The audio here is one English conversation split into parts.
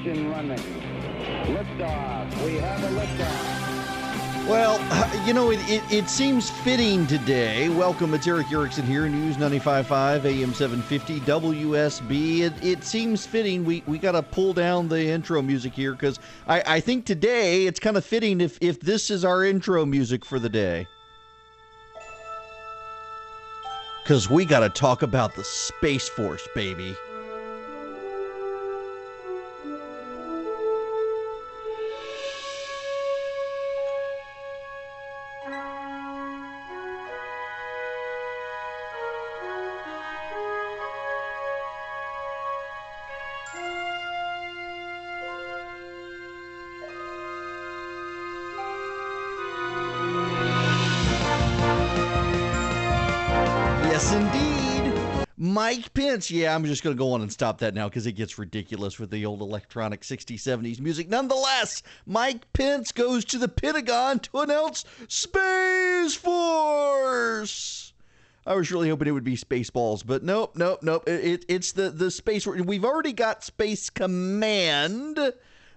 engine running. Liftoff. We have a liftoff. Well, you know, it, it, it, seems fitting today. Welcome, it's Erick Erickson here, News 95.5, AM 750, WSB. It, it seems fitting. We, we got to pull down the intro music here because I, I think today it's kind of fitting if, if this is our intro music for the day. Because we got to talk about the Space Force, baby. Mike Pence. Yeah, I'm just going to go on and stop that now because it gets ridiculous with the old electronic 60s, 70s music. Nonetheless, Mike Pence goes to the Pentagon to announce Space Force. I was really hoping it would be Spaceballs, but nope, nope, nope. It, it, it's the, the Space We've already got Space Command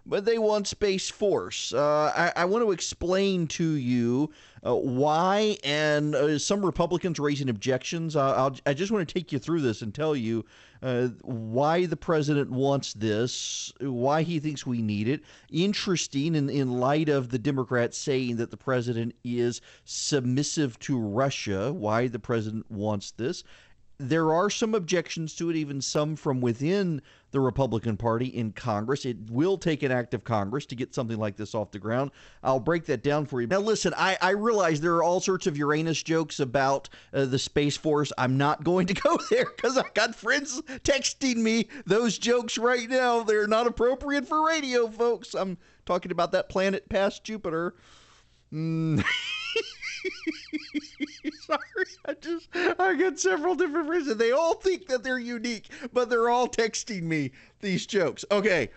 but they want Space Force. Uh, I, I, want to explain to you uh, why, and uh, some Republicans raising objections. I'll, i just want to take you through this and tell you uh, why the president wants this, why he thinks we need it. Interesting in, in light of the Democrats saying that the president is submissive to Russia, why the president wants this there are some objections to it, even some from within the Republican Party in Congress. It will take an act of Congress to get something like this off the ground. I'll break that down for you. Now, listen, I, I realize there are all sorts of Uranus jokes about uh, the Space Force. I'm not going to go there because I've got friends texting me those jokes right now. They're not appropriate for radio, folks. I'm talking about that planet past Jupiter. Mm. Sorry, I just I get several different reasons. They all think that they're unique, but they're all texting me these jokes. Okay.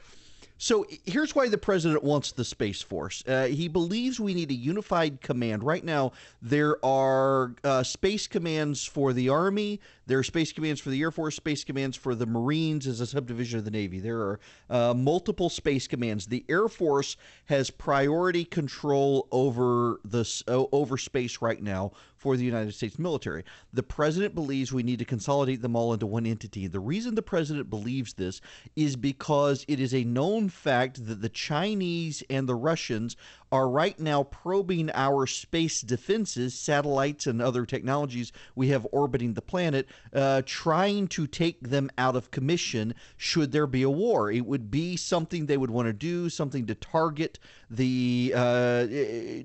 So here's why the president wants the Space Force. Uh, he believes we need a unified command. Right now, there are uh, space commands for the Army, there are space commands for the Air Force, space commands for the Marines as a subdivision of the Navy. There are uh, multiple space commands. The Air Force has priority control over the over space right now for the United States military. The president believes we need to consolidate them all into one entity. The reason the president believes this is because it is a known fact that the Chinese and the Russians are right now probing our space defenses, satellites, and other technologies we have orbiting the planet, uh, trying to take them out of commission should there be a war. It would be something they would want to do, something to target the uh,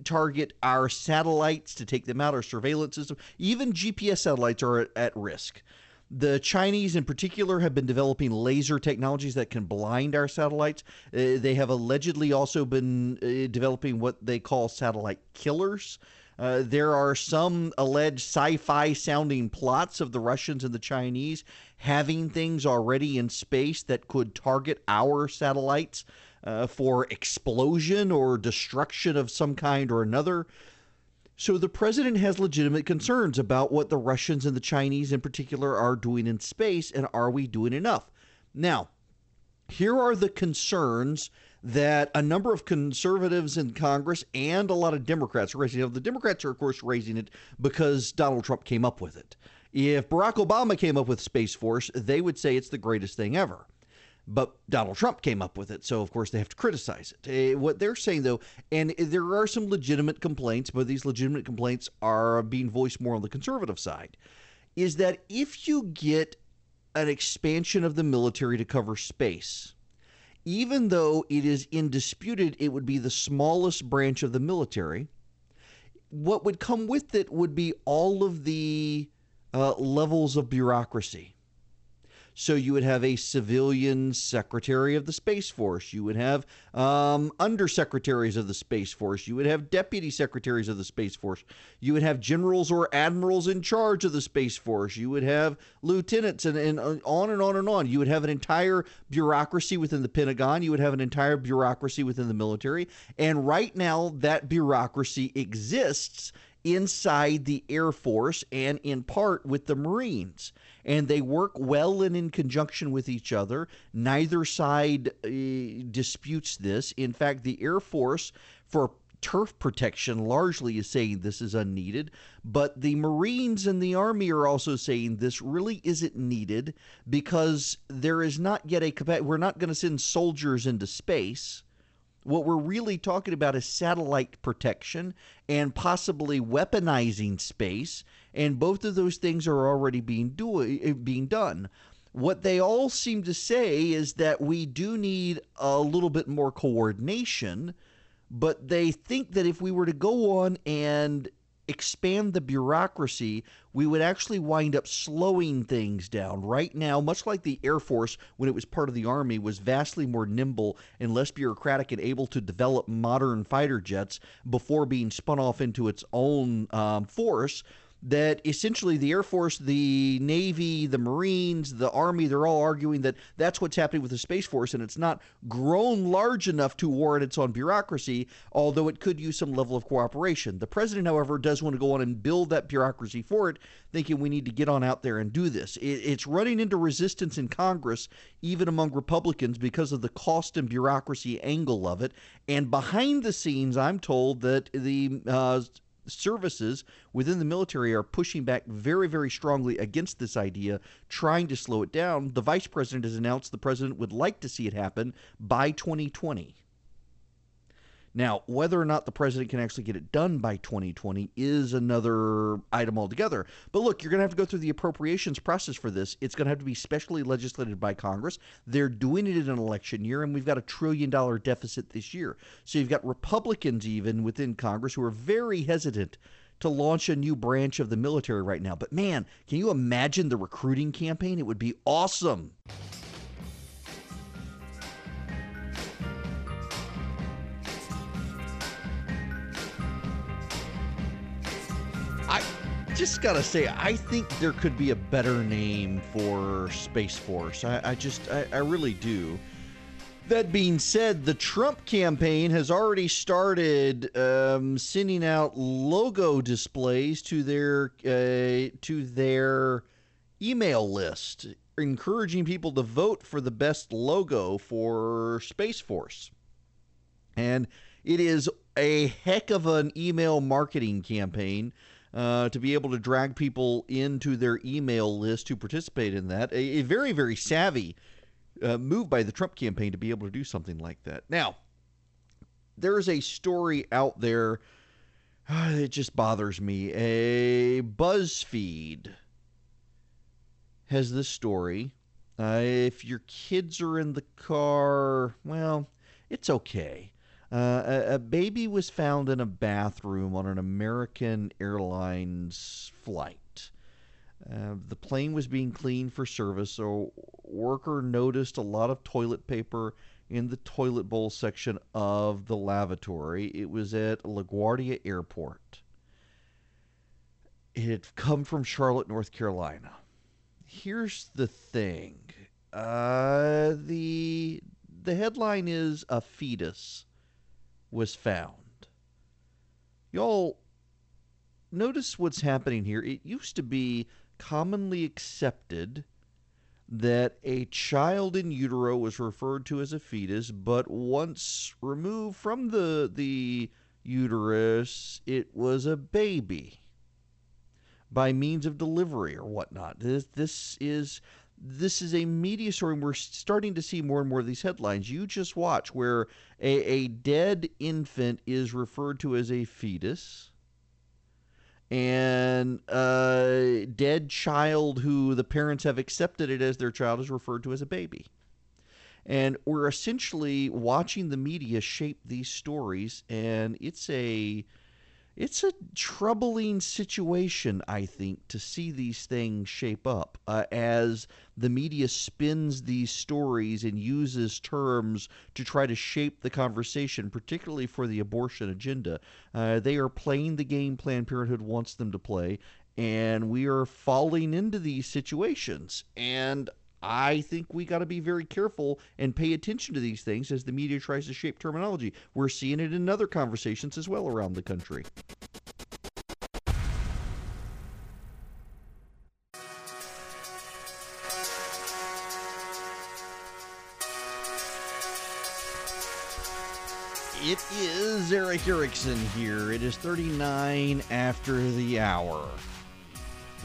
target our satellites to take them out, our surveillance system. Even GPS satellites are at, at risk. The Chinese, in particular, have been developing laser technologies that can blind our satellites. Uh, they have allegedly also been uh, developing what they call satellite killers. Uh, there are some alleged sci fi sounding plots of the Russians and the Chinese having things already in space that could target our satellites uh, for explosion or destruction of some kind or another. So the president has legitimate concerns about what the Russians and the Chinese in particular are doing in space and are we doing enough? Now, here are the concerns that a number of conservatives in Congress and a lot of Democrats are raising. Now, the Democrats are, of course, raising it because Donald Trump came up with it. If Barack Obama came up with Space Force, they would say it's the greatest thing ever. But Donald Trump came up with it, so of course they have to criticize it. Uh, what they're saying, though, and there are some legitimate complaints, but these legitimate complaints are being voiced more on the conservative side, is that if you get an expansion of the military to cover space, even though it is indisputed it would be the smallest branch of the military, what would come with it would be all of the uh, levels of bureaucracy. So you would have a civilian secretary of the Space Force. You would have um, undersecretaries of the Space Force. You would have deputy secretaries of the Space Force. You would have generals or admirals in charge of the Space Force. You would have lieutenants and, and uh, on and on and on. You would have an entire bureaucracy within the Pentagon. You would have an entire bureaucracy within the military. And right now, that bureaucracy exists inside the Air Force and in part with the Marines. And they work well and in conjunction with each other. Neither side uh, disputes this. In fact, the Air Force, for turf protection largely is saying this is unneeded, but the Marines and the Army are also saying this really isn't needed because there is not yet a. We're not going to send soldiers into space. What we're really talking about is satellite protection and possibly weaponizing space, and both of those things are already being do- eh, being done. What they all seem to say is that we do need a little bit more coordination but they think that if we were to go on and expand the bureaucracy, we would actually wind up slowing things down. Right now, much like the Air Force, when it was part of the Army, was vastly more nimble and less bureaucratic and able to develop modern fighter jets before being spun off into its own um, force that essentially the Air Force, the Navy, the Marines, the Army, they're all arguing that that's what's happening with the Space Force, and it's not grown large enough to warrant its own bureaucracy, although it could use some level of cooperation. The president, however, does want to go on and build that bureaucracy for it, thinking we need to get on out there and do this. it's running into resistance in Congress, even among Republicans, because of the cost and bureaucracy angle of it. And behind the scenes, I'm told that the uh, services within the military are pushing back very, very strongly against this idea, trying to slow it down. The vice president has announced the president would like to see it happen by 2020. Now, whether or not the president can actually get it done by 2020 is another item altogether. But look, you're going to have to go through the appropriations process for this. It's going to have to be specially legislated by Congress. They're doing it in an election year, and we've got a trillion dollar deficit this year. So you've got Republicans even within Congress who are very hesitant to launch a new branch of the military right now. But man, can you imagine the recruiting campaign? It would be awesome. Just gotta say, I think there could be a better name for Space Force. I, I just, I, I really do. That being said, the Trump campaign has already started um, sending out logo displays to their uh, to their email list, encouraging people to vote for the best logo for Space Force. And it is a heck of an email marketing campaign uh, to be able to drag people into their email list to participate in that. A, a very, very savvy uh, move by the Trump campaign to be able to do something like that. Now, there is a story out there. Uh, it just bothers me. A BuzzFeed has this story. Uh, if your kids are in the car, well, it's okay. Uh, a, a, baby was found in a bathroom on an American Airlines flight. Uh, the plane was being cleaned for service, so worker noticed a lot of toilet paper in the toilet bowl section of the lavatory. It was at LaGuardia Airport. It had come from Charlotte, North Carolina. Here's the thing. Uh, the the headline is a fetus was found. Y'all, notice what's happening here. It used to be commonly accepted that a child in utero was referred to as a fetus, but once removed from the the uterus, it was a baby by means of delivery or whatnot. This this is this is a media story and we're starting to see more and more of these headlines. You just watch where a, a dead infant is referred to as a fetus and a dead child who the parents have accepted it as their child is referred to as a baby. And we're essentially watching the media shape these stories and it's a it's a troubling situation, I think, to see these things shape up uh, as the media spins these stories and uses terms to try to shape the conversation, particularly for the abortion agenda. Uh, they are playing the game Planned Parenthood wants them to play, and we are falling into these situations. And I think we got to be very careful and pay attention to these things as the media tries to shape terminology. We're seeing it in other conversations as well around the country. It is Erick Erickson here. It is 39 after the hour.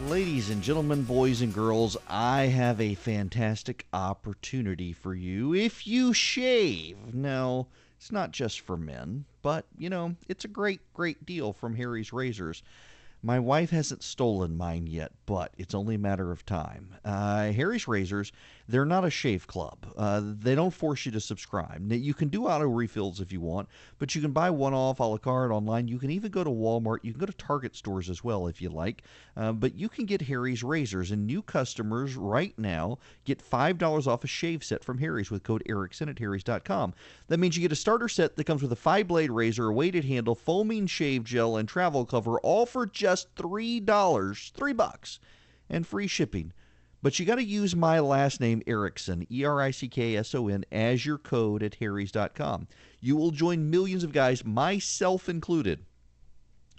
Ladies and gentlemen, boys and girls, I have a fantastic opportunity for you if you shave. Now, it's not just for men, but, you know, it's a great, great deal from Harry's Razors. My wife hasn't stolen mine yet, but it's only a matter of time. Uh, Harry's Razors, they're not a shave club. Uh, they don't force you to subscribe. Now, you can do auto refills if you want, but you can buy one off a la carte online. You can even go to Walmart. You can go to Target stores as well if you like. Uh, but you can get Harry's Razors, and new customers right now get $5 off a shave set from Harry's with code Erickson at Harry's.com. That means you get a starter set that comes with a five blade razor, a weighted handle, foaming shave gel, and travel cover, all for just $3, three bucks, and free shipping. But you got to use my last name, Erickson, E R I C K S O N, as your code at Harry's.com. You will join millions of guys, myself included,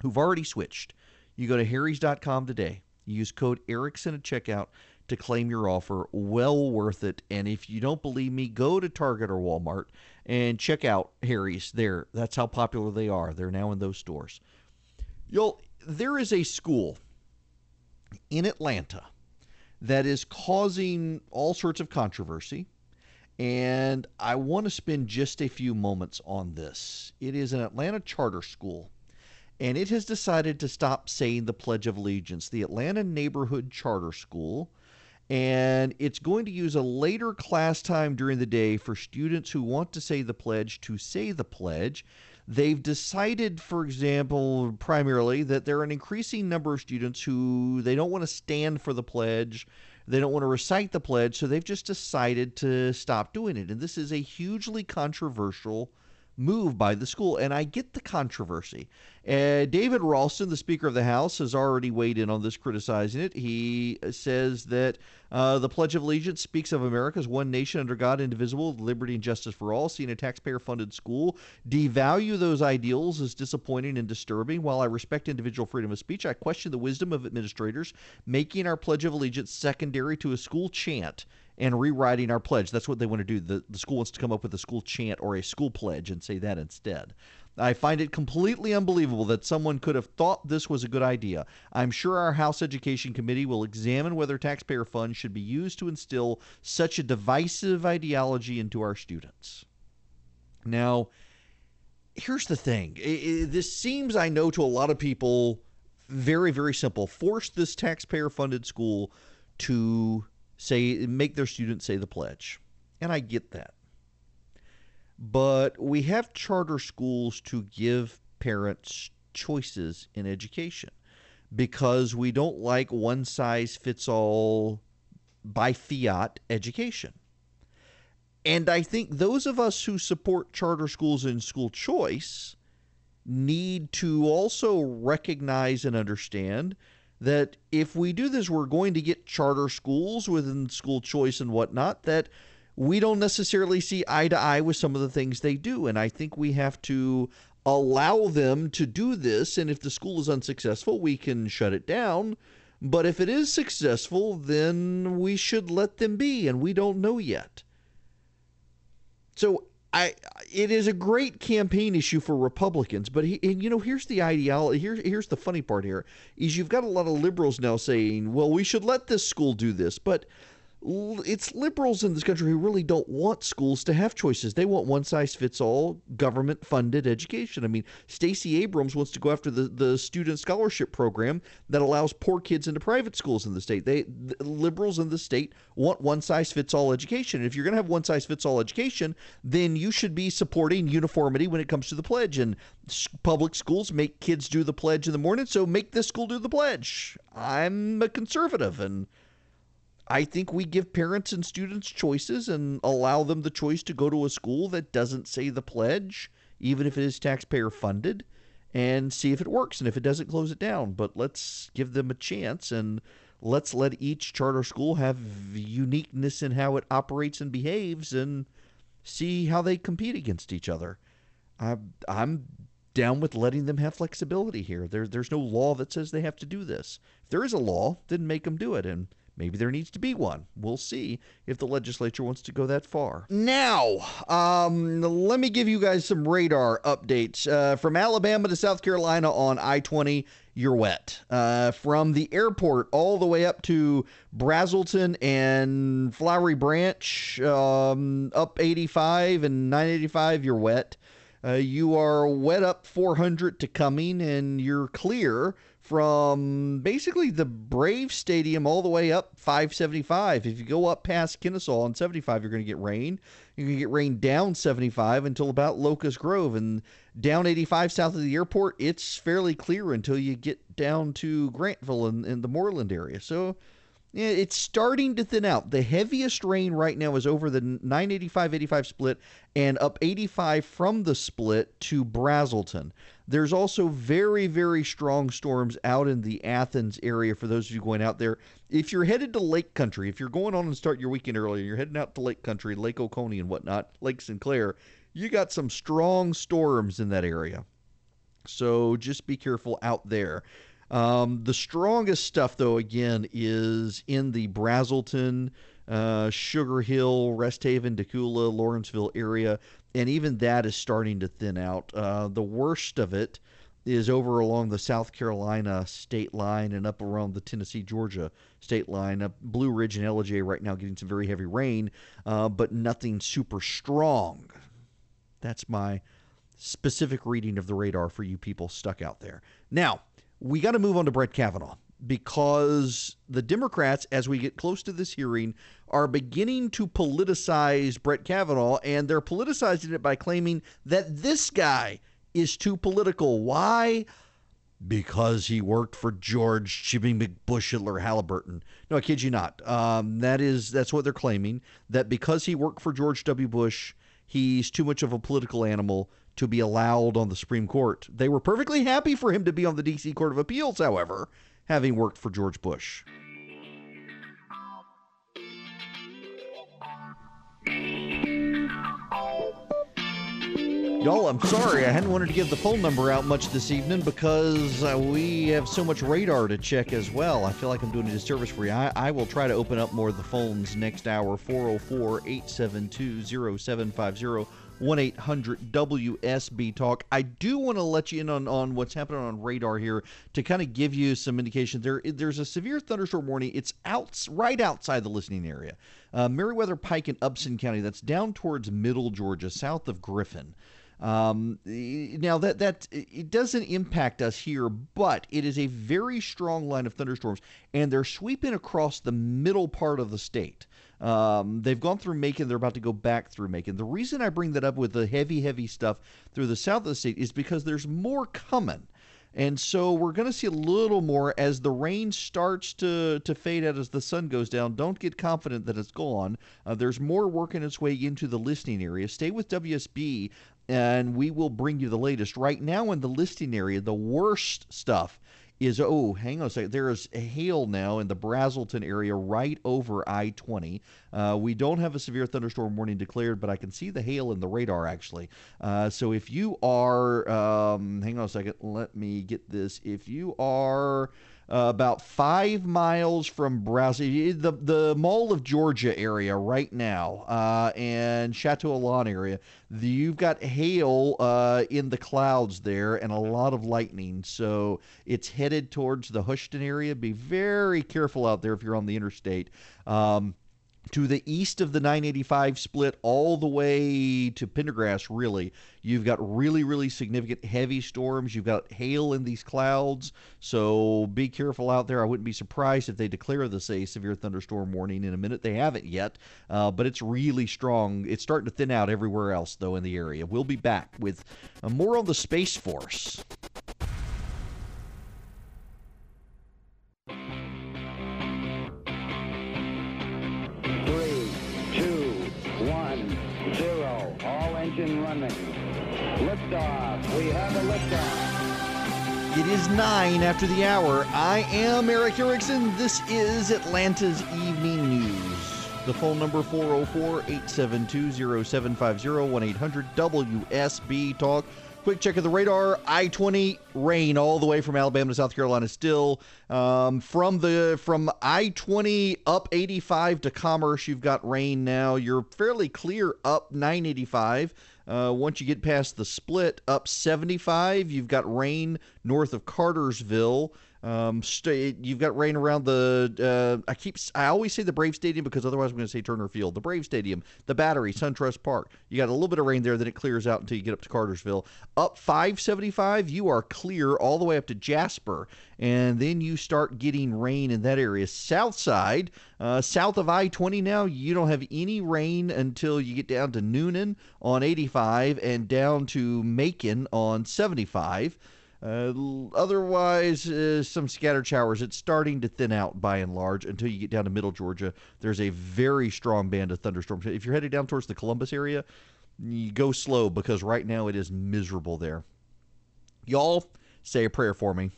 who've already switched. You go to Harry's.com today. Use code Erickson at checkout to claim your offer. Well worth it. And if you don't believe me, go to Target or Walmart and check out Harry's there. That's how popular they are. They're now in those stores. You'll there is a school in Atlanta that is causing all sorts of controversy. And I want to spend just a few moments on this. It is an Atlanta charter school, and it has decided to stop saying the Pledge of Allegiance. The Atlanta Neighborhood Charter School and it's going to use a later class time during the day for students who want to say the pledge to say the pledge. They've decided, for example, primarily that there are an increasing number of students who they don't want to stand for the pledge. They don't want to recite the pledge, so they've just decided to stop doing it. And this is a hugely controversial move by the school. And I get the controversy. Uh, David Ralston, the Speaker of the House, has already weighed in on this, criticizing it. He says that uh, the Pledge of Allegiance speaks of America as one nation under God, indivisible, liberty and justice for all. Seeing a taxpayer funded school devalue those ideals is disappointing and disturbing. While I respect individual freedom of speech, I question the wisdom of administrators making our Pledge of Allegiance secondary to a school chant and rewriting our pledge. That's what they want to do. The, the school wants to come up with a school chant or a school pledge and say that instead. I find it completely unbelievable that someone could have thought this was a good idea. I'm sure our House Education Committee will examine whether taxpayer funds should be used to instill such a divisive ideology into our students. Now, here's the thing this seems, I know, to a lot of people very, very simple. Force this taxpayer funded school to say make their students say the pledge. And I get that. But we have charter schools to give parents choices in education because we don't like one size fits all by fiat education. And I think those of us who support charter schools and school choice need to also recognize and understand that if we do this, we're going to get charter schools within school choice and whatnot that we don't necessarily see eye to eye with some of the things they do. And I think we have to allow them to do this. And if the school is unsuccessful, we can shut it down. But if it is successful, then we should let them be. And we don't know yet. So I, it is a great campaign issue for Republicans, but he, and you know, here's the ideology. Here, here's the funny part. Here is you've got a lot of liberals now saying, "Well, we should let this school do this," but it's liberals in this country who really don't want schools to have choices. They want one size fits all government funded education. I mean, Stacey Abrams wants to go after the, the student scholarship program that allows poor kids into private schools in the state. They the liberals in the state want one size fits all education. And if you're going to have one size fits all education, then you should be supporting uniformity when it comes to the pledge. And public schools make kids do the pledge in the morning, so make this school do the pledge. I'm a conservative and I think we give parents and students choices and allow them the choice to go to a school that doesn't say the pledge, even if it is taxpayer funded, and see if it works. And if it doesn't, close it down. But let's give them a chance and let's let each charter school have uniqueness in how it operates and behaves and see how they compete against each other. I'm, down with letting them have flexibility here. There, there's no law that says they have to do this. If there is a law, then make them do it. And Maybe there needs to be one. We'll see if the legislature wants to go that far. Now, um, let me give you guys some radar updates. Uh, from Alabama to South Carolina on I 20, you're wet. Uh, from the airport all the way up to Braselton and Flowery Branch, um, up 85 and 985, you're wet. Uh, you are wet up 400 to Cumming, and you're clear from basically the Brave Stadium all the way up 575. If you go up past Kennesaw on 75, you're going to get rain. You're going to get rain down 75 until about Locust Grove. And down 85 south of the airport, it's fairly clear until you get down to Grantville and the Moreland area. So yeah, it's starting to thin out. The heaviest rain right now is over the 985 85 split and up 85 from the split to Braselton. There's also very, very strong storms out in the Athens area for those of you going out there. If you're headed to Lake Country, if you're going on and start your weekend early, and you're heading out to Lake Country, Lake Oconee and whatnot, Lake Sinclair, you got some strong storms in that area. So just be careful out there. Um, the strongest stuff, though, again, is in the Braselton, uh, Sugar Hill, Rest Haven, Dacula, Lawrenceville area, and even that is starting to thin out. Uh, the worst of it is over along the South Carolina state line and up around the Tennessee Georgia state line. Up Blue Ridge and Ellijay right now getting some very heavy rain, uh, but nothing super strong. That's my specific reading of the radar for you people stuck out there. Now, we got to move on to Brett Kavanaugh because the Democrats, as we get close to this hearing, are beginning to politicize Brett Kavanaugh, and they're politicizing it by claiming that this guy is too political. Why? Because he worked for George Jimmy McBush Hitler Halliburton. No, I kid you not. Um, that is that's what they're claiming. That because he worked for George W. Bush, he's too much of a political animal to be allowed on the Supreme Court. They were perfectly happy for him to be on the D.C. Court of Appeals, however, having worked for George Bush. Y'all, I'm sorry. I hadn't wanted to give the phone number out much this evening because uh, we have so much radar to check as well. I feel like I'm doing a disservice for you. I, I will try to open up more of the phones next hour 404 872 0750 1 800 WSB Talk. I do want to let you in on, on what's happening on radar here to kind of give you some indication. There, There's a severe thunderstorm warning. It's out right outside the listening area. Uh, Meriwether Pike in Upson County, that's down towards middle Georgia, south of Griffin. Um, now that that it doesn't impact us here, but it is a very strong line of thunderstorms, and they're sweeping across the middle part of the state. Um, they've gone through Macon. They're about to go back through Macon. The reason I bring that up with the heavy, heavy stuff through the south of the state is because there's more coming. And so we're going to see a little more as the rain starts to, to fade out as the sun goes down. Don't get confident that it's gone. Uh, there's more working its way into the listening area. Stay with WSB and we will bring you the latest. Right now in the listing area, the worst stuff is oh, hang on a second. There is hail now in the Braselton area right over I 20. Uh, we don't have a severe thunderstorm warning declared, but I can see the hail in the radar actually. Uh, so if you are, um, hang on a second, let me get this. If you are uh, about five miles from Browse, the the Mall of Georgia area right now, uh, and Chateau area. The, you've got hail uh, in the clouds there and a lot of lightning, so it's headed towards the Hoschton area. Be very careful out there if you're on the interstate. Um, to the east of the 985 split all the way to Pendergrass, really. You've got really, really significant heavy storms. You've got hail in these clouds. So be careful out there. I wouldn't be surprised if they declare this a severe thunderstorm warning in a minute. They haven't yet, uh, but it's really strong. It's starting to thin out everywhere else, though, in the area. We'll be back with uh, more on the Space Force. It is nine after the hour. I am Erick Erickson. This is Atlanta's Evening News. The phone number 404 872 0750 1 800 WSB Talk. Quick check of the radar. I twenty rain all the way from Alabama to South Carolina. Still um, from the from I twenty up eighty five to Commerce. You've got rain now. You're fairly clear up nine eighty five. Uh, once you get past the split, up 75, you've got rain north of Cartersville. Um, st- you've got rain around the. Uh, I keep. I always say the Brave Stadium because otherwise I'm going to say Turner Field. The Brave Stadium, the Battery, SunTrust Park. You got a little bit of rain there, then it clears out until you get up to Cartersville. Up 575, you are clear all the way up to Jasper, and then you start getting rain in that area. South side, uh, south of I-20 now, you don't have any rain until you get down to Newnan on 85 and down to Macon on 75. Uh, otherwise, uh, some scattered showers. It's starting to thin out by and large until you get down to middle Georgia. There's a very strong band of thunderstorms. If you're headed down towards the Columbus area, you go slow because right now it is miserable there. Y'all say a prayer for me.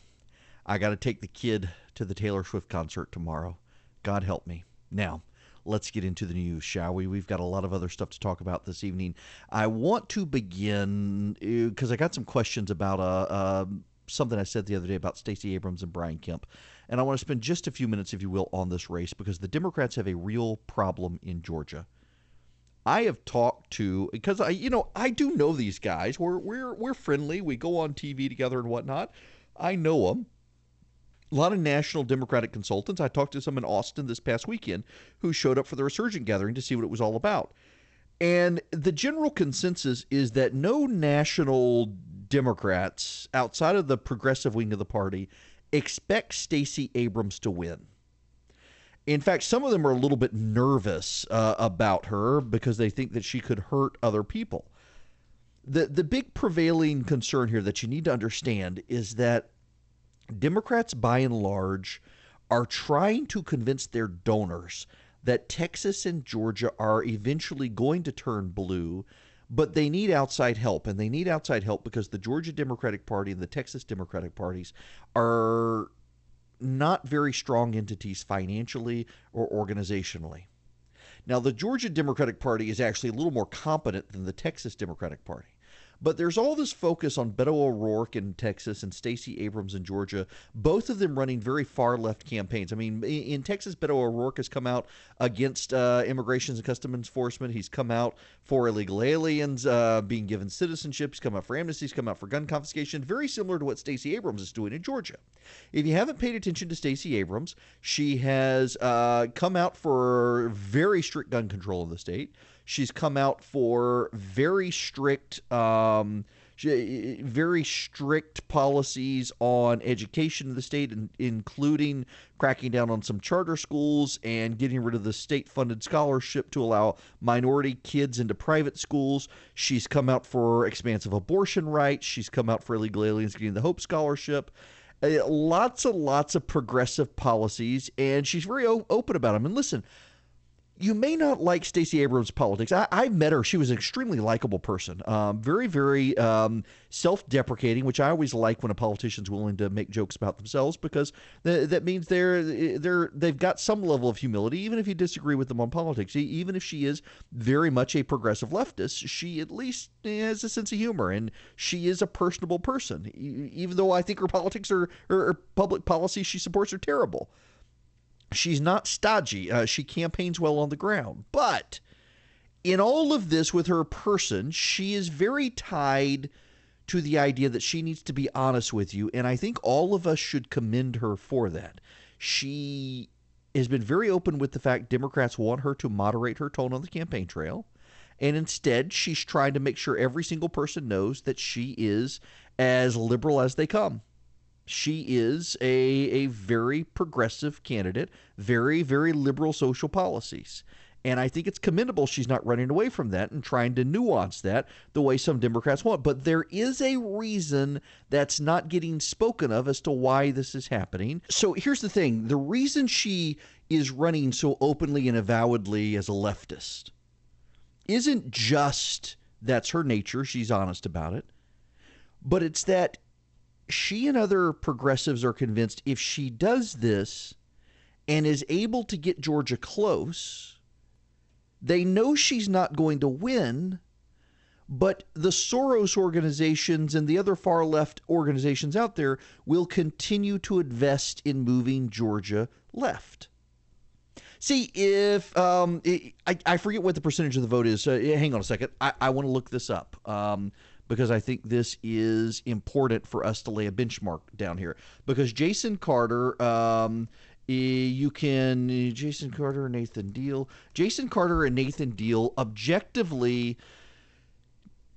I got to take the kid to the Taylor Swift concert tomorrow. God help me. Now, let's get into the news, shall we? We've got a lot of other stuff to talk about this evening. I want to begin because uh, I got some questions about uh, uh, something I said the other day about Stacey Abrams and Brian Kemp. And I want to spend just a few minutes, if you will, on this race because the Democrats have a real problem in Georgia. I have talked to because I, you know, I do know these guys. We're we're we're friendly. We go on TV together and whatnot. I know them a lot of national Democratic consultants. I talked to some in Austin this past weekend who showed up for the Resurgent gathering to see what it was all about. And the general consensus is that no national Democrats outside of the progressive wing of the party expect Stacey Abrams to win. In fact, some of them are a little bit nervous uh, about her because they think that she could hurt other people. The the big prevailing concern here that you need to understand is that Democrats, by and large, are trying to convince their donors that Texas and Georgia are eventually going to turn blue, but they need outside help. And they need outside help because the Georgia Democratic Party and the Texas Democratic parties are not very strong entities financially or organizationally. Now, the Georgia Democratic Party is actually a little more competent than the Texas Democratic Party. But there's all this focus on Beto O'Rourke in Texas and Stacey Abrams in Georgia, both of them running very far left campaigns. I mean, in Texas, Beto O'Rourke has come out against uh, Immigration and Customs Enforcement. He's come out for illegal aliens uh, being given citizenship. He's come out for amnesty. He's come out for gun confiscation. Very similar to what Stacey Abrams is doing in Georgia. If you haven't paid attention to Stacey Abrams, she has uh, come out for very strict gun control in the state. She's come out for very strict, um, very strict policies on education in the state, including cracking down on some charter schools and getting rid of the state-funded scholarship to allow minority kids into private schools. She's come out for expansive abortion rights. She's come out for illegal aliens getting the Hope Scholarship. Uh, lots and lots of progressive policies, and she's very open about them. And listen, you may not like Stacey Abrams' politics. I, I met her; she was an extremely likable person, um, very, very um, self-deprecating, which I always like when a politician's willing to make jokes about themselves because th- that means they're they're they've got some level of humility, even if you disagree with them on politics. Even if she is very much a progressive leftist, she at least has a sense of humor, and she is a personable person. Even though I think her politics or, or public policies she supports are terrible. She's not stodgy. Uh, she campaigns well on the ground. But in all of this with her person, she is very tied to the idea that she needs to be honest with you. And I think all of us should commend her for that. She has been very open with the fact Democrats want her to moderate her tone on the campaign trail. And instead, she's trying to make sure every single person knows that she is as liberal as they come she is a, a very progressive candidate, very, very liberal social policies. And I think it's commendable she's not running away from that and trying to nuance that the way some Democrats want. But there is a reason that's not getting spoken of as to why this is happening. So here's the thing the reason she is running so openly and avowedly as a leftist isn't just that's her nature, she's honest about it, but it's that she and other progressives are convinced if she does this and is able to get Georgia close, they know she's not going to win, But the Soros organizations and the other far left organizations out there will continue to invest in moving Georgia left. See, if um, I, I forget what the percentage of the vote is. Uh, hang on a second. I, I want to look this up um, because I think this is important for us to lay a benchmark down here. Because Jason Carter, um, you can Jason Carter, and Nathan Deal, Jason Carter and Nathan Deal objectively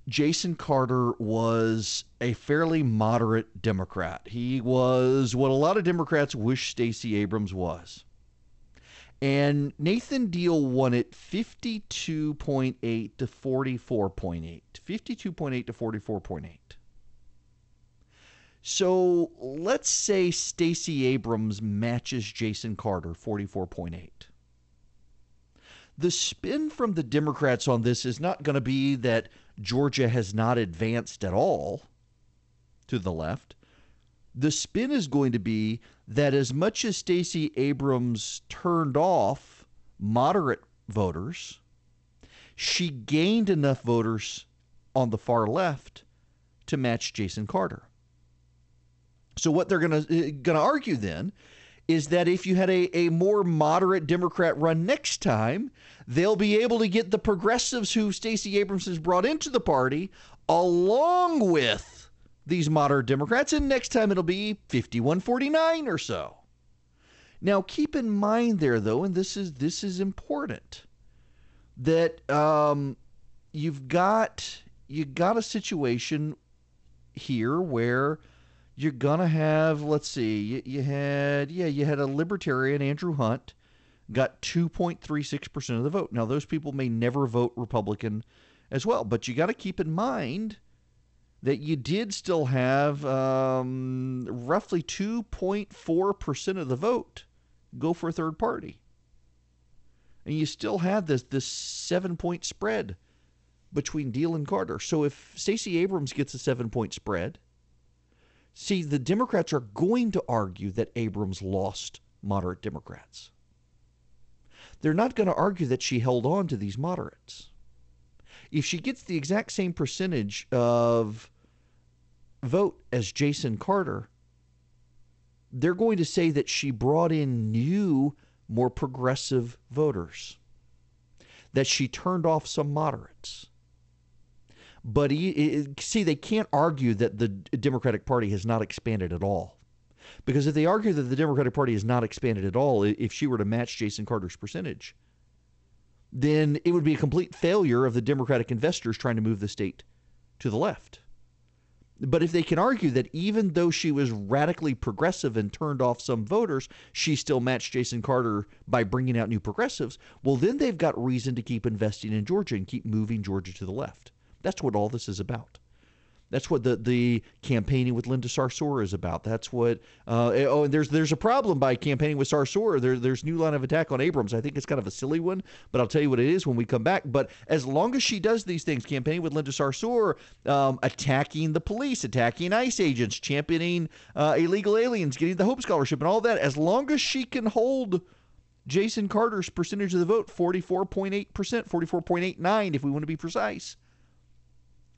Jason Carter was a fairly moderate Democrat. He was what a lot of Democrats wish Stacey Abrams was. And Nathan Deal won it 52.8 to 44.8. 52.8 to 44.8. So let's say Stacey Abrams matches Jason Carter 44.8. The spin from the Democrats on this is not going to be that Georgia has not advanced at all to the left. The spin is going to be that as much as Stacey Abrams turned off moderate voters, she gained enough voters on the far left to match Jason Carter. So what they're going to uh, going to argue then is that if you had a, a more moderate Democrat run next time, they'll be able to get the progressives who Stacey Abrams has brought into the party along with these moderate Democrats, and next time it'll be 5149 or so. Now keep in mind there though, and this is this is important, that um, you've got you got a situation here where you're gonna have let's see you, you, had yeah you had a libertarian andrew hunt got 2.36% of the vote now those people may never vote republican as well but you got to keep in mind that you did still have um, roughly 2.4% of the vote go for a third party and you still had this this seven point spread between deal and carter so if stacey abrams gets a seven point spread See, the Democrats are going to argue that Abrams lost moderate Democrats. They're not going to argue that she held on to these moderates. If she gets the exact same percentage of vote as Jason Carter, they're going to say that she brought in new, more progressive voters, that she turned off some moderates. But he, see, they can't argue that the Democratic Party has not expanded at all. Because if they argue that the Democratic Party has not expanded at all, if she were to match Jason Carter's percentage, then it would be a complete failure of the Democratic investors trying to move the state to the left. But if they can argue that even though she was radically progressive and turned off some voters, she still matched Jason Carter by bringing out new progressives, well, then they've got reason to keep investing in Georgia and keep moving Georgia to the left. That's what all this is about. That's what the, the campaigning with Linda Sarsour is about. That's what. Uh, eh, oh, and there's there's a problem by campaigning with Sarsour. There, there's new line of attack on Abrams. I think it's kind of a silly one, but I'll tell you what it is when we come back. But as long as she does these things, campaigning with Linda Sarsour, um, attacking the police, attacking ICE agents, championing uh, illegal aliens, getting the Hope Scholarship, and all that, as long as she can hold. Jason Carter's percentage of the vote, 44.8%, 44.89 if we want to be precise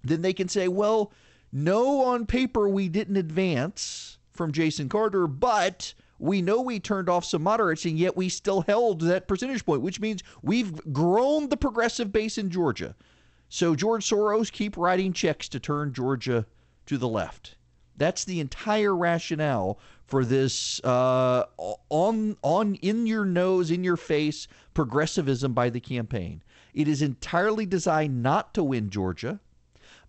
then they can say, well, no, on paper we didn't advance from Jason Carter, but we know we turned off some moderates, and yet we still held that percentage point, which means we've grown the progressive base in Georgia. So George Soros keep writing checks to turn Georgia to the left. That's the entire rationale for this uh, on on in your nose, in your face progressivism by the campaign. It is entirely designed not to win Georgia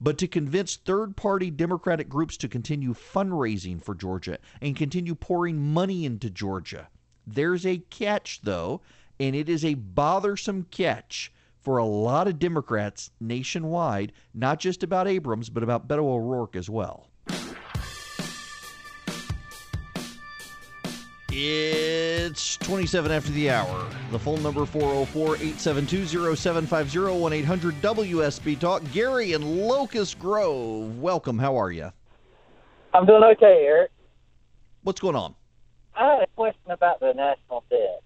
but to convince third party Democratic groups to continue fundraising for Georgia and continue pouring money into Georgia. There's a catch, though, and it is a bothersome catch for a lot of Democrats nationwide, not just about Abrams, but about Beto O'Rourke as well. It's 27 after the hour. The phone number 404-872-0750 800 WSB Talk. Gary in Locust Grove. Welcome. How are you? I'm doing okay, Erick. What's going on? I had a question about the national debt.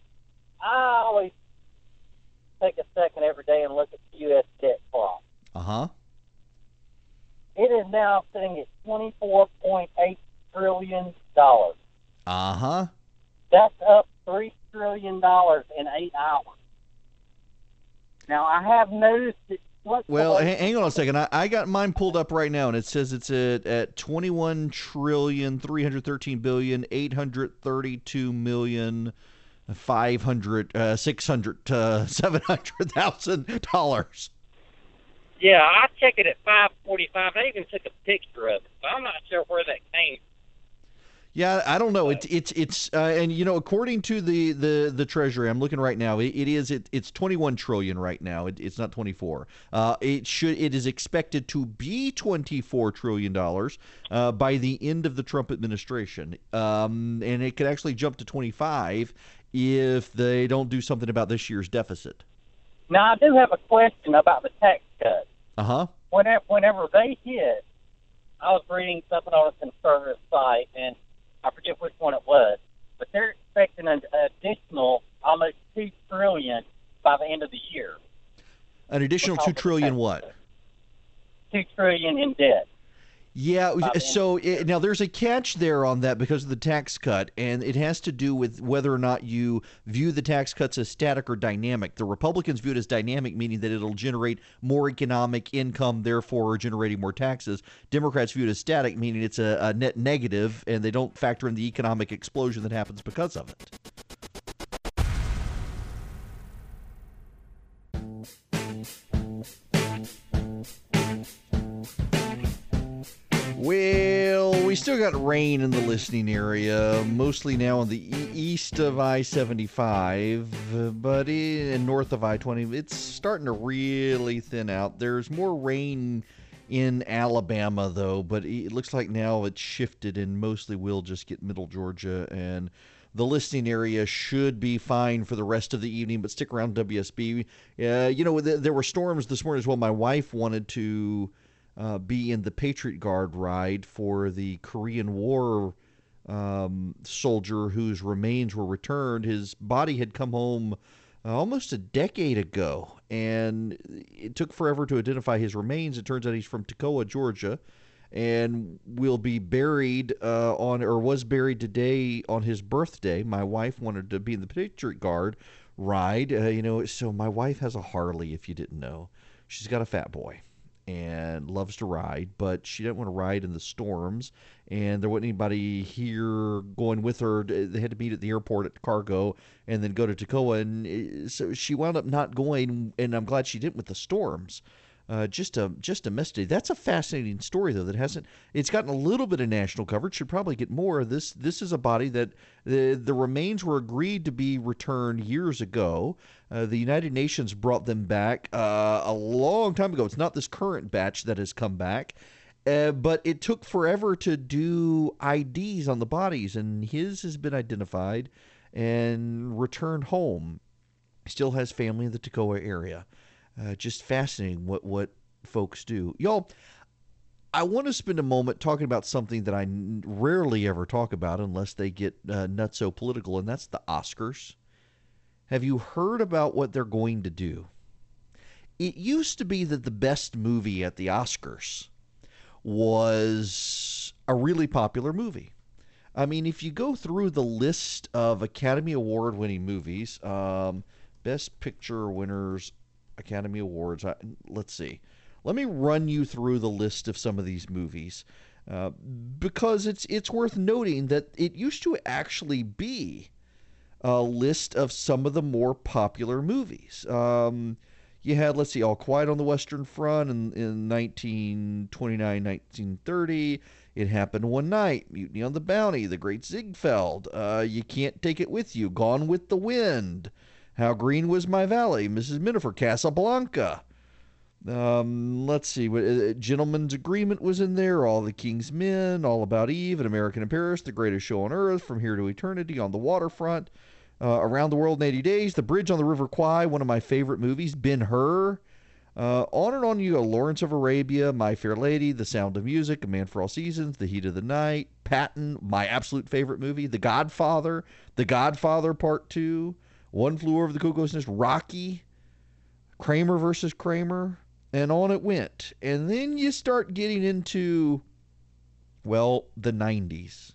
I always take a second every day and look at the U.S. debt clock. Uh huh. It is now sitting at twenty-four point eight trillion dollars. Huh. That's up three trillion dollars in eight hours. Now I have noticed that. What's Well, ha- hang on a second. I, I got mine pulled up right now, and it says it's at, at 21 trillion, 313 billion, 832 million, 500, uh, 600, uh, 700,000 dollars. Yeah, I checked it at 5:45. I even took a picture of it, so I'm not sure where that came. Yeah, I don't know. It's it's it's uh, and you know according to the the the Treasury, I'm looking right now. It, it is it, it's 21 trillion right now. It, it's not 24. Uh, it should it is expected to be 24 trillion dollars uh, by the end of the Trump administration, um, and it could actually jump to 25 if they don't do something about this year's deficit. Now I do have a question about the tax cut. Uh huh. Whenever, whenever they hit, I was reading something on a conservative site, and I forget which one it was, but they're expecting an additional almost two trillion by the end of the year. An additional two trillion what? Two trillion in debt. Yeah, Bob, so it, now there's a catch there on that because of the tax cut, and it has to do with whether or not you view the tax cuts as static or dynamic. The Republicans view it as dynamic, meaning that it'll generate more economic income, therefore generating more taxes. Democrats view it as static, meaning it's a, a net negative, and they don't factor in the economic explosion that happens because of it. Still got rain in the listening area, mostly now on the east of I 75, but in north of I 20. It's starting to really thin out. There's more rain in Alabama, though, but it looks like now it's shifted and mostly will just get middle Georgia and. The listening area should be fine for the rest of the evening, but stick around WSB. Uh, you know, th- there were storms this morning as well. My wife wanted to uh, be in the Patriot Guard ride for the Korean War um, soldier whose remains were returned. His body had come home uh, almost a decade ago, and it took forever to identify his remains. It turns out he's from Toccoa, Georgia, and will be buried uh, on, or was buried today on his birthday. My wife wanted to be in the Patriot Guard ride, uh, you know, so my wife has a Harley, if you didn't know. She's got a fat boy and loves to ride, but she didn't want to ride in the storms. And there wasn't anybody here going with her. They had to meet at the airport at Cargo and then go to Toccoa. And uh, so she wound up not going, and I'm glad she didn't with the storms. Uh, just a just a mystery. That's a fascinating story, though. That hasn't. It's gotten a little bit of national coverage. Should probably get more. This this is a body that the the remains were agreed to be returned years ago. Uh, the United Nations brought them back uh, a long time ago. It's not this current batch that has come back, uh, but it took forever to do IDs on the bodies, and his has been identified and returned home. Still has family in the Toccoa area. Uh, just fascinating what what folks do, y'all. I want to spend a moment talking about something that I n- rarely ever talk about unless they get uh, nutso political, and that's the Oscars. Have you heard about what they're going to do? It used to be that the best movie at the Oscars was a really popular movie. I mean, if you go through the list of Academy Award winning movies, um, Best Picture winners, Academy Awards, I, let's see. Let me run you through the list of some of these movies uh, because it's it's worth noting that it used to actually be a list of some of the more popular movies. Um, you had, let's see, All Quiet on the Western Front in, in 1929, 1930. It Happened One Night, Mutiny on the Bounty, The Great Ziegfeld, uh, You Can't Take It With You, Gone with the Wind, How Green Was My Valley, Mrs. Miniver, Casablanca. Um, let's see, what, uh, Gentleman's Agreement was in there, All the King's Men, All About Eve, An American in Paris, The Greatest Show on Earth, From Here to Eternity, On the Waterfront, uh, Around the World in 80 Days, The Bridge on the River Kwai, one of my favorite movies, Ben Hur. Uh, on and on you go. Lawrence of Arabia, My Fair Lady, The Sound of Music, A Man for All Seasons, The Heat of the Night, Patton, my absolute favorite movie, The Godfather, The Godfather Part 2, One Flew Over the Cuckoo's Nest, Rocky, Kramer versus Kramer, and on it went. And then you start getting into, well, the 90s.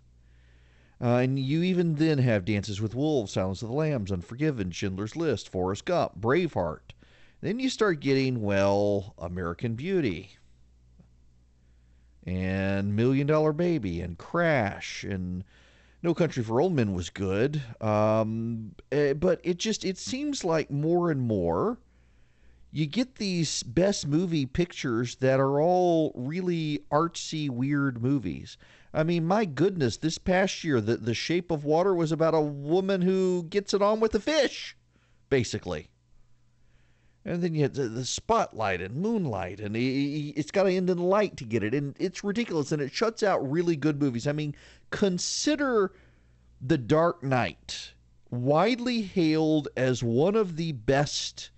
Uh, and you even then have Dances with Wolves, Silence of the Lambs, Unforgiven, Schindler's List, Forrest Gump, Braveheart. Then you start getting, well, American Beauty and Million Dollar Baby and Crash and No Country for Old Men was good. Um, eh, but it just it seems like more and more you get these best movie pictures that are all really artsy, weird movies. I mean, my goodness, this past year, the, the Shape of Water was about a woman who gets it on with a fish, basically. And then you have the, the spotlight and moonlight, and it's got to end in light to get it. And it's ridiculous, and it shuts out really good movies. I mean, consider The Dark Knight, widely hailed as one of the best,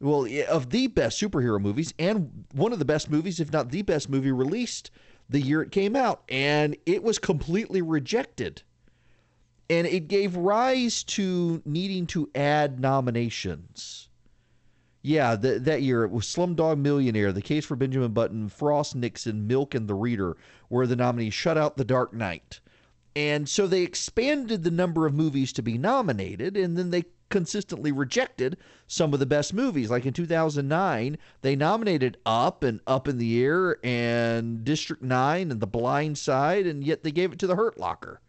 well, of the best superhero movies, and one of the best movies, if not the best movie released the year it came out. And it was completely rejected. And it gave rise to needing to add nominations yeah, that year it was Slumdog Millionaire, The Case for Benjamin Button, Frost Nixon, Milk, and The Reader were the nominees. Shut out The Dark Knight. And so they expanded the number of movies to be nominated, and then they consistently rejected some of the best movies. Like in 2009, they nominated Up and Up in the Air and District 9 and The Blind Side, and yet they gave it to The Hurt Locker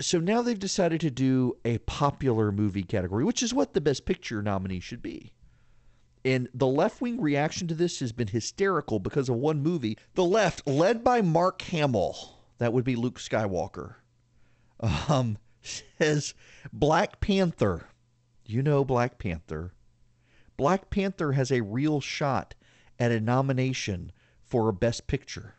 so now they've decided to do a popular movie category, which is what the Best Picture nominee should be. And the left wing reaction to this has been hysterical because of one movie. The left, led by Mark Hamill, that would be Luke Skywalker, um, says Black Panther. You know Black Panther. Black Panther has a real shot at a nomination for a Best Picture.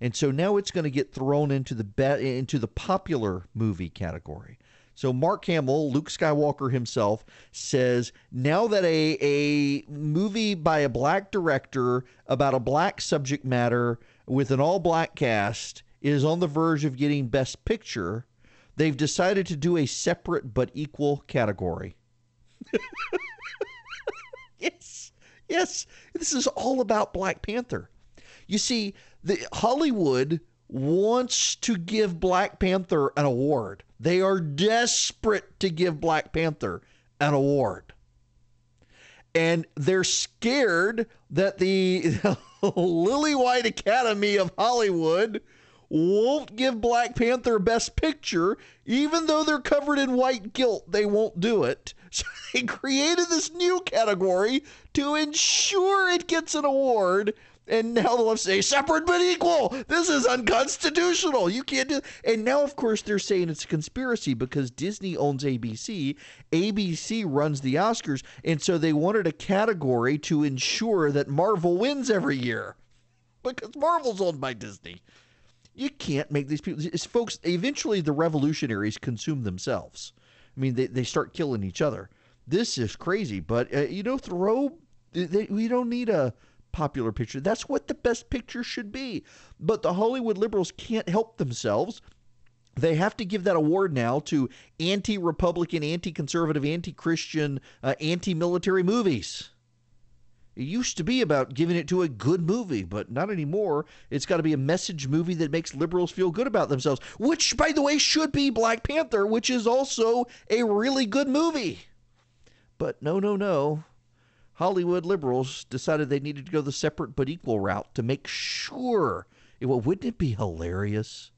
And so now it's going to get thrown into the be- into the popular movie category. So Mark Hamill, Luke Skywalker himself, says now that a a movie by a black director about a black subject matter with an all black cast is on the verge of getting best picture, they've decided to do a separate but equal category. yes. Yes. This is all about Black Panther. You see, the Hollywood wants to give Black Panther an award. They are desperate to give Black Panther an award. And they're scared that the Lily White Academy of Hollywood won't give Black Panther Best Picture, even though they're covered in white guilt. They won't do it. So they created this new category to ensure it gets an award and now they'll say separate but equal. This is unconstitutional. You can't do. And now, of course, they're saying it's a conspiracy because Disney owns ABC. ABC runs the Oscars, and so they wanted a category to ensure that Marvel wins every year because Marvel's owned by Disney. You can't make these people, It's, folks. Eventually, the revolutionaries consume themselves. I mean, they, they start killing each other. This is crazy, but uh, you know, throw. They, we don't need a popular picture. That's what the best picture should be. But the Hollywood liberals can't help themselves. They have to give that award now to anti Republican, anti conservative, anti Christian, uh, anti military movies. It used to be about giving it to a good movie, but not anymore. It's got to be a message movie that makes liberals feel good about themselves, which, by the way, should be Black Panther, which is also a really good movie. But no, no, no. Hollywood liberals decided they needed to go the separate but equal route to make sure. Well, wouldn't it be hilarious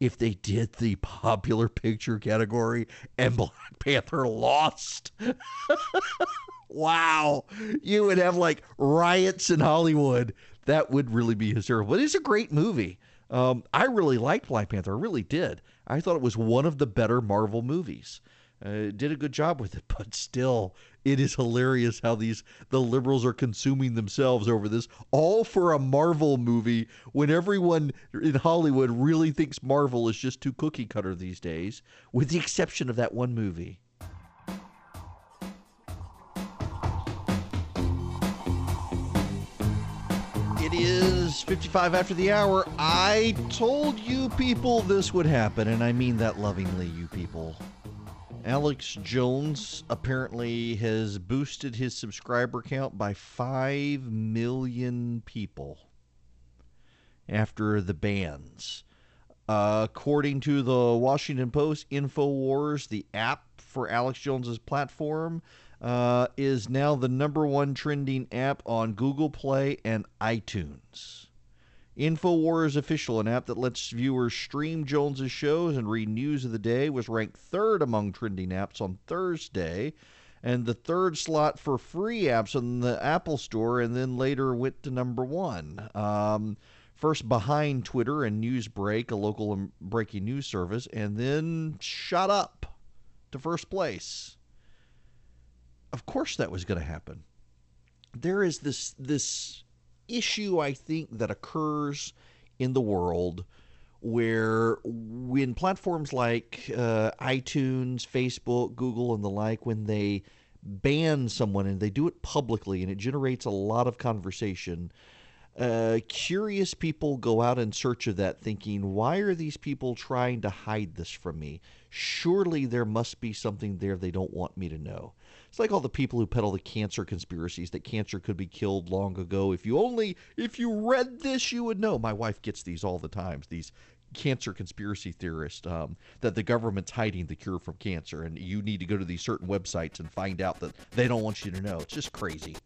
if they did the popular picture category and Black Panther lost? wow. You would have like riots in Hollywood. That would really be hysterical. But it's a great movie. Um, I really liked Black Panther. I really did. I thought it was one of the better Marvel movies. Uh, did a good job with it, but still, it is hilarious how these the liberals are consuming themselves over this, all for a Marvel movie when everyone in Hollywood really thinks Marvel is just too cookie cutter these days, with the exception of that one movie. It is 55 after the hour. I told you people this would happen, and I mean that lovingly, you people. Alex Jones apparently has boosted his subscriber count by 5 million people after the bans. Uh, according to the Washington Post, InfoWars, the app for Alex Jones's platform, uh, is now the number one trending app on Google Play and iTunes. InfoWars Official, an app that lets viewers stream Jones's shows and read news of the day, was ranked third among trending apps on Thursday, and the third slot for free apps on the Apple Store, and then later went to number one. Um, first behind Twitter and Newsbreak, a local breaking news service, and then shot up to first place. Of course, that was going to happen. There is this this issue I think that occurs in the world where when platforms like uh, iTunes, Facebook, Google, and the like, when they ban someone and they do it publicly and it generates a lot of conversation, uh, curious people go out in search of that thinking, why are these people trying to hide this from me? Surely there must be something there they don't want me to know. It's like all the people who peddle the cancer conspiracies that cancer could be killed long ago. If you only, if you read this, you would know. My wife gets these all the times. These cancer conspiracy theorists um, that the government's hiding the cure from cancer, and you need to go to these certain websites and find out that they don't want you to know. It's just crazy.